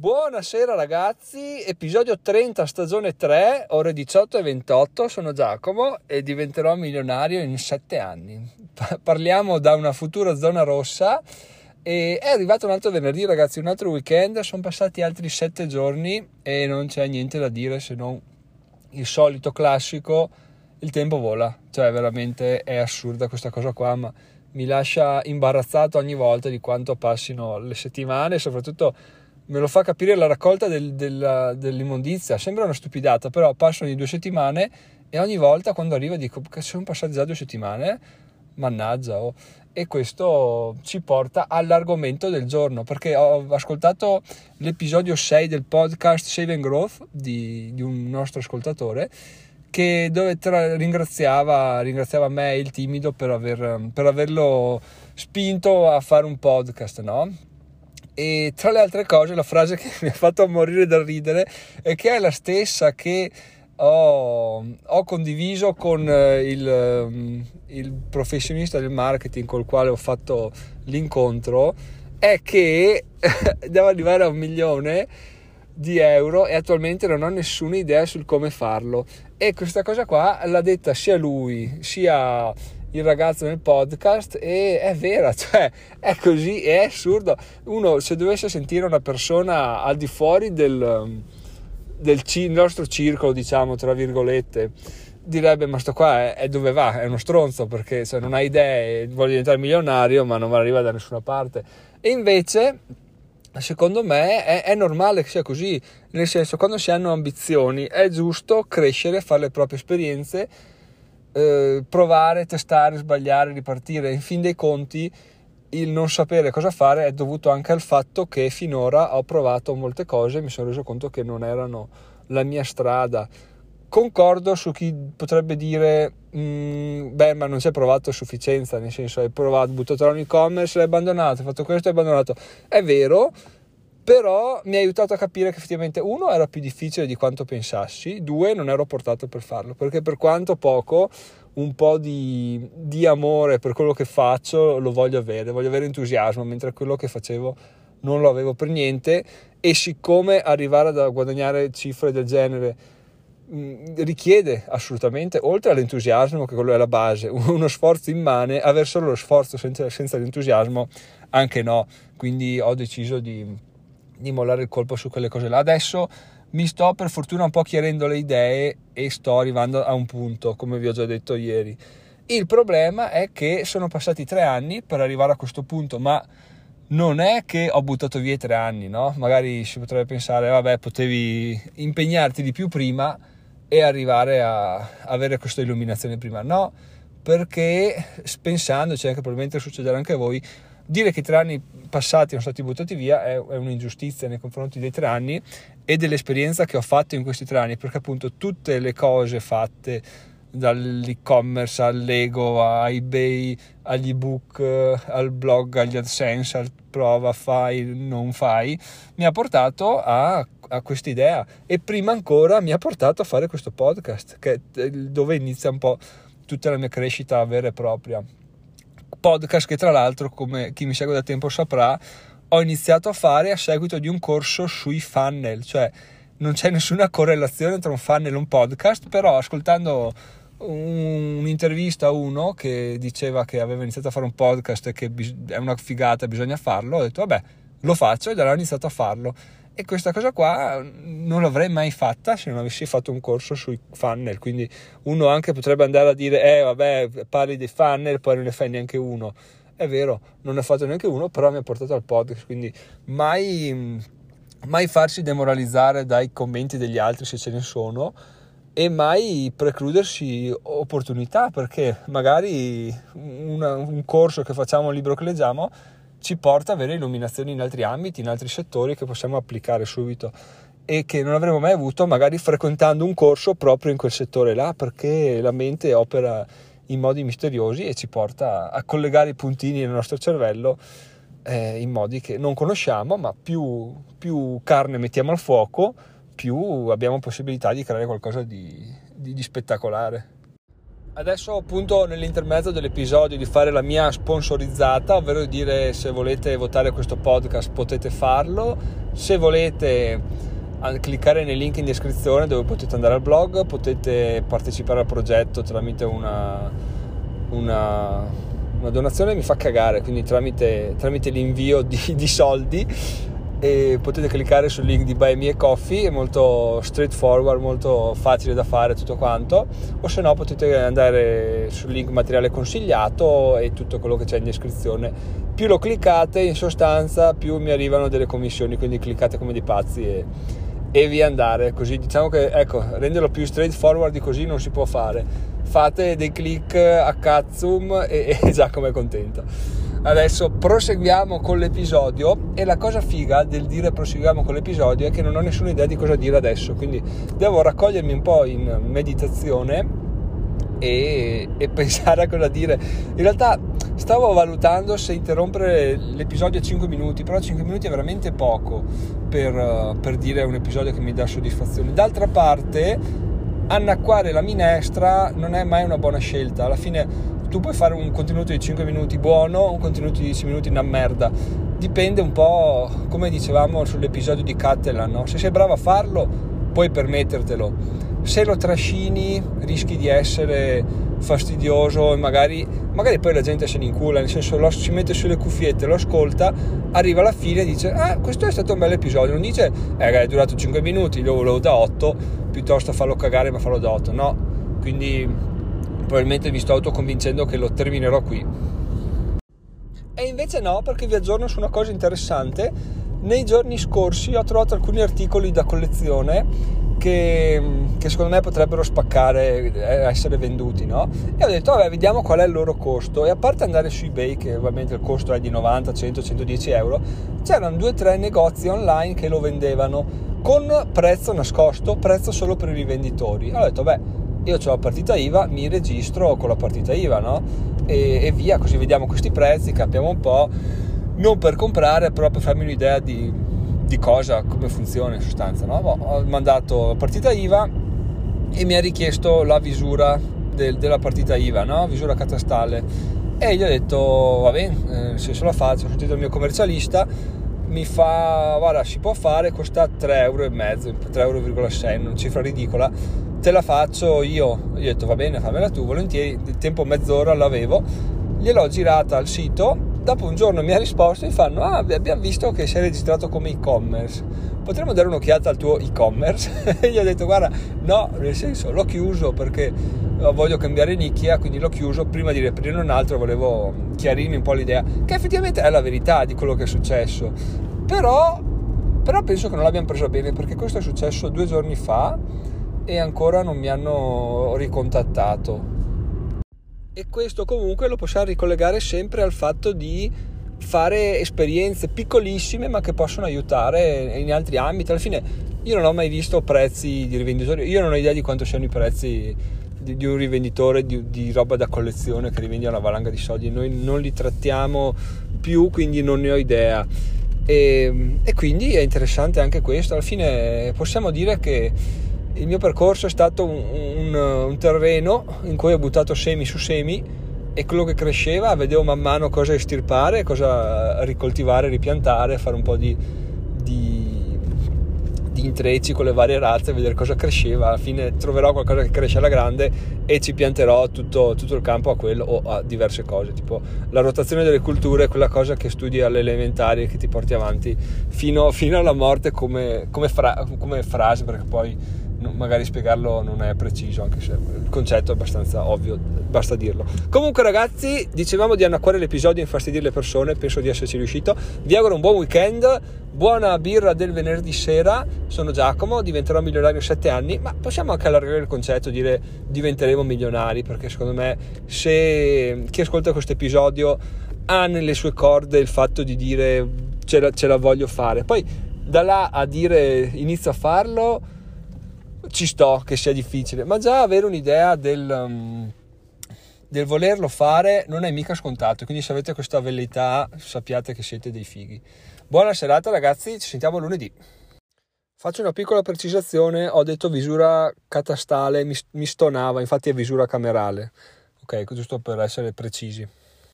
Buonasera ragazzi, episodio 30 stagione 3, ore 18 e 28, sono Giacomo e diventerò milionario in 7 anni. Parliamo da una futura zona rossa. E è arrivato un altro venerdì ragazzi, un altro weekend, sono passati altri 7 giorni e non c'è niente da dire se non il solito classico, il tempo vola, cioè veramente è assurda questa cosa qua, ma mi lascia imbarazzato ogni volta di quanto passino le settimane, soprattutto me lo fa capire la raccolta del, del, dell'immondizia. Sembra una stupidata, però passano di due settimane e ogni volta quando arriva dico che sono passate già due settimane, mannaggia. Oh. E questo ci porta all'argomento del giorno, perché ho ascoltato l'episodio 6 del podcast Save and Growth di, di un nostro ascoltatore che dove tra, ringraziava, ringraziava me il timido per, aver, per averlo spinto a fare un podcast, no? E tra le altre cose, la frase che mi ha fatto morire da ridere è che è la stessa che ho, ho condiviso con eh, il, mm, il, professionista del marketing col quale ho fatto l'incontro, è che devo arrivare a un milione di euro e attualmente non ho nessuna idea sul come farlo. E questa cosa qua l'ha detta sia lui sia il ragazzo nel podcast e è vera, cioè è così, è assurdo. Uno se dovesse sentire una persona al di fuori del, del c- nostro circolo, diciamo, tra virgolette, direbbe ma sto qua è, è dove va, è uno stronzo perché se non ha idee vuole diventare milionario ma non arriva da nessuna parte. E invece secondo me è, è, normale che sia così, nel senso quando si hanno ambizioni è giusto crescere, fare le proprie esperienze eh, provare, testare, sbagliare, ripartire. In fin dei conti, il non sapere cosa fare è dovuto anche al fatto che finora ho provato molte cose e mi sono reso conto che non erano la mia strada. Concordo su chi potrebbe dire: mm, Beh, ma non si è provato a sufficienza, nel senso, hai provato, buttato un e-commerce, l'hai abbandonato, hai fatto questo e hai abbandonato. È vero, però mi ha aiutato a capire che effettivamente uno era più difficile di quanto pensassi, due non ero portato per farlo, perché per quanto poco un po' di, di amore per quello che faccio lo voglio avere, voglio avere entusiasmo, mentre quello che facevo non lo avevo per niente e siccome arrivare a guadagnare cifre del genere richiede assolutamente, oltre all'entusiasmo, che quello è la base, uno sforzo immane, avere solo lo sforzo senza, senza l'entusiasmo, anche no. Quindi ho deciso di, di mollare il colpo su quelle cose là. Adesso mi sto per fortuna un po' chiarendo le idee e sto arrivando a un punto, come vi ho già detto ieri. Il problema è che sono passati tre anni per arrivare a questo punto, ma non è che ho buttato via tre anni, no? Magari si potrebbe pensare, vabbè, potevi impegnarti di più prima e arrivare a avere questa illuminazione prima. No, perché pensandoci, anche probabilmente succederà anche a voi, dire che i tre anni passati sono stati buttati via è, è un'ingiustizia nei confronti dei tre anni e dell'esperienza che ho fatto in questi tre anni, perché appunto tutte le cose fatte dall'e-commerce al Lego a eBay agli ebook al blog agli AdSense al prova fai non fai mi ha portato a, a questa idea e prima ancora mi ha portato a fare questo podcast che, dove inizia un po' tutta la mia crescita vera e propria podcast che tra l'altro, come chi mi segue da tempo saprà, ho iniziato a fare a seguito di un corso sui funnel, cioè non c'è nessuna correlazione tra un funnel e un podcast, però ascoltando un'intervista a uno che diceva che aveva iniziato a fare un podcast e che è una figata, bisogna farlo, ho detto vabbè, lo faccio e da allora ho iniziato a farlo e questa cosa qua non l'avrei mai fatta se non avessi fatto un corso sui funnel. Quindi uno anche potrebbe andare a dire: Eh, vabbè, parli dei funnel, poi non ne fai neanche uno. È vero, non ne ho fatto neanche uno, però mi ha portato al podcast. Quindi mai, mai farsi demoralizzare dai commenti degli altri se ce ne sono e mai precludersi opportunità perché magari una, un corso che facciamo, un libro che leggiamo ci porta ad avere illuminazioni in altri ambiti, in altri settori che possiamo applicare subito e che non avremmo mai avuto magari frequentando un corso proprio in quel settore là perché la mente opera in modi misteriosi e ci porta a collegare i puntini nel nostro cervello eh, in modi che non conosciamo ma più, più, carne mettiamo al fuoco più abbiamo possibilità di creare qualcosa di, di, di spettacolare Adesso appunto nell'intermezzo dell'episodio di fare la mia sponsorizzata, ovvero dire se volete votare questo podcast potete farlo, se volete cliccare nei link in descrizione dove potete andare al blog, potete partecipare al progetto tramite una, una, una donazione, mi fa cagare, quindi tramite, tramite l'invio di, di soldi e potete cliccare sul link di Buy Me Coffee, è molto straightforward, molto facile da fare tutto quanto, o se no potete andare sul link materiale consigliato e tutto quello che c'è in descrizione. Più lo cliccate in sostanza più mi arrivano delle commissioni, quindi cliccate come dei pazzi e, e via andare, così diciamo che ecco, renderlo più straightforward di così non si può fare. Fate dei click a cazzum e, e Giacomo è contento. Adesso proseguiamo con l'episodio e la cosa figa del dire proseguiamo con l'episodio è che non ho nessuna idea di cosa dire adesso, quindi devo raccogliermi un po' in meditazione e, e, pensare a cosa dire. In realtà stavo valutando se interrompere l'episodio a 5 minuti, però 5 minuti è veramente poco per, per dire un episodio che mi dà soddisfazione. D'altra parte, annacquare la minestra non è mai una buona scelta. Alla fine tu puoi fare un contenuto di 5 minuti buono, un contenuto di 10 minuti una merda. Dipende un po', come dicevamo sull'episodio di Catalan, no? se sei bravo a farlo puoi permettertelo. Se lo trascini rischi di essere fastidioso e magari, magari poi la gente se ne incula, nel senso lo, si mette sulle cuffiette, lo ascolta, arriva alla fine e dice ah questo è stato un bel episodio, non dice eh è durato 5 minuti, io volevo da 8, piuttosto farlo cagare ma farlo da 8, no, quindi probabilmente mi sto autoconvincendo che lo terminerò qui. E invece no, perché vi aggiorno su una cosa interessante. Nei giorni scorsi ho trovato alcuni articoli da collezione che, che, secondo me potrebbero spaccare, eh, essere venduti, no? E ho detto, vabbè, vediamo qual è il loro costo. E a parte andare su eBay, che ovviamente il costo è di 90, 100, 110 euro, c'erano due o tre negozi online che lo vendevano con prezzo nascosto, prezzo solo per i rivenditori. Ho detto, beh, io ho la partita IVA, mi registro con la partita IVA, no? E, e, via, così vediamo questi prezzi, capiamo un po', non per comprare, però per farmi un'idea di, di cosa, come funziona in sostanza, no? Boh, ho mandato la partita IVA e mi ha richiesto la visura del, della partita IVA, no? Visura catastale. E gli ho detto, va bene, eh, se se la faccio, ho sentito il mio commercialista, mi fa, guarda, si può fare, costa 3,5 euro, 3,6 euro, una cifra ridicola te la faccio io. Gli ho detto va bene, fammela tu, volentieri, il tempo mezz'ora l'avevo, gliel'ho girata al sito, dopo un giorno mi ha risposto e fanno ah abbiamo visto che sei registrato come e-commerce, potremmo dare un'occhiata al tuo e-commerce? e gli ho detto guarda no, nel senso l'ho chiuso perché voglio cambiare nicchia, quindi l'ho chiuso. Prima di riaprire un altro, volevo chiarirmi un po' l'idea, che effettivamente è la verità di quello che è successo, però, però penso che non l'abbiamo preso bene perché questo è successo due giorni fa e ancora non mi hanno ricontattato. E questo comunque lo possiamo ricollegare sempre al fatto di fare esperienze piccolissime ma che possono aiutare in altri ambiti. Alla fine io non ho mai visto prezzi di rivenditori, io non ho idea di quanto siano i prezzi di, di un rivenditore di, di, roba da collezione che rivende una valanga di soldi. Noi non li trattiamo più, quindi non ne ho idea. E, e quindi è interessante anche questo. Alla fine possiamo dire che il mio percorso è stato un, un, un, terreno in cui ho buttato semi su semi e quello che cresceva vedevo man mano cosa estirpare, cosa ricoltivare, ripiantare, fare un po' di, di, di intrecci con le varie razze, vedere cosa cresceva. Alla fine troverò qualcosa che cresce alla grande e ci pianterò tutto, tutto il campo a quello o a diverse cose, tipo la rotazione delle culture è quella cosa che studi alle elementari e che ti porti avanti fino, fino alla morte come, come, fra, come frase, perché poi magari spiegarlo non è preciso, anche se il concetto è abbastanza ovvio, basta dirlo. Comunque ragazzi, dicevamo di annacquare l'episodio e infastidire le persone, penso di esserci riuscito. Vi auguro un buon weekend, buona birra del venerdì sera, sono Giacomo, diventerò milionario in 7 anni, ma possiamo anche allargare il concetto, dire diventeremo milionari, perché secondo me se chi ascolta questo episodio ha nelle sue corde il fatto di dire ce la, ce la voglio fare, poi da là a dire inizio a farlo ci sto che sia difficile, ma già avere un'idea del, um, del volerlo fare non è mica scontato, quindi se avete questa velleità sappiate che siete dei fighi. Buona serata ragazzi, ci sentiamo lunedì. Faccio una piccola precisazione, ho detto visura catastale, mi, mi stonava, infatti è visura camerale. Ok, giusto per essere precisi.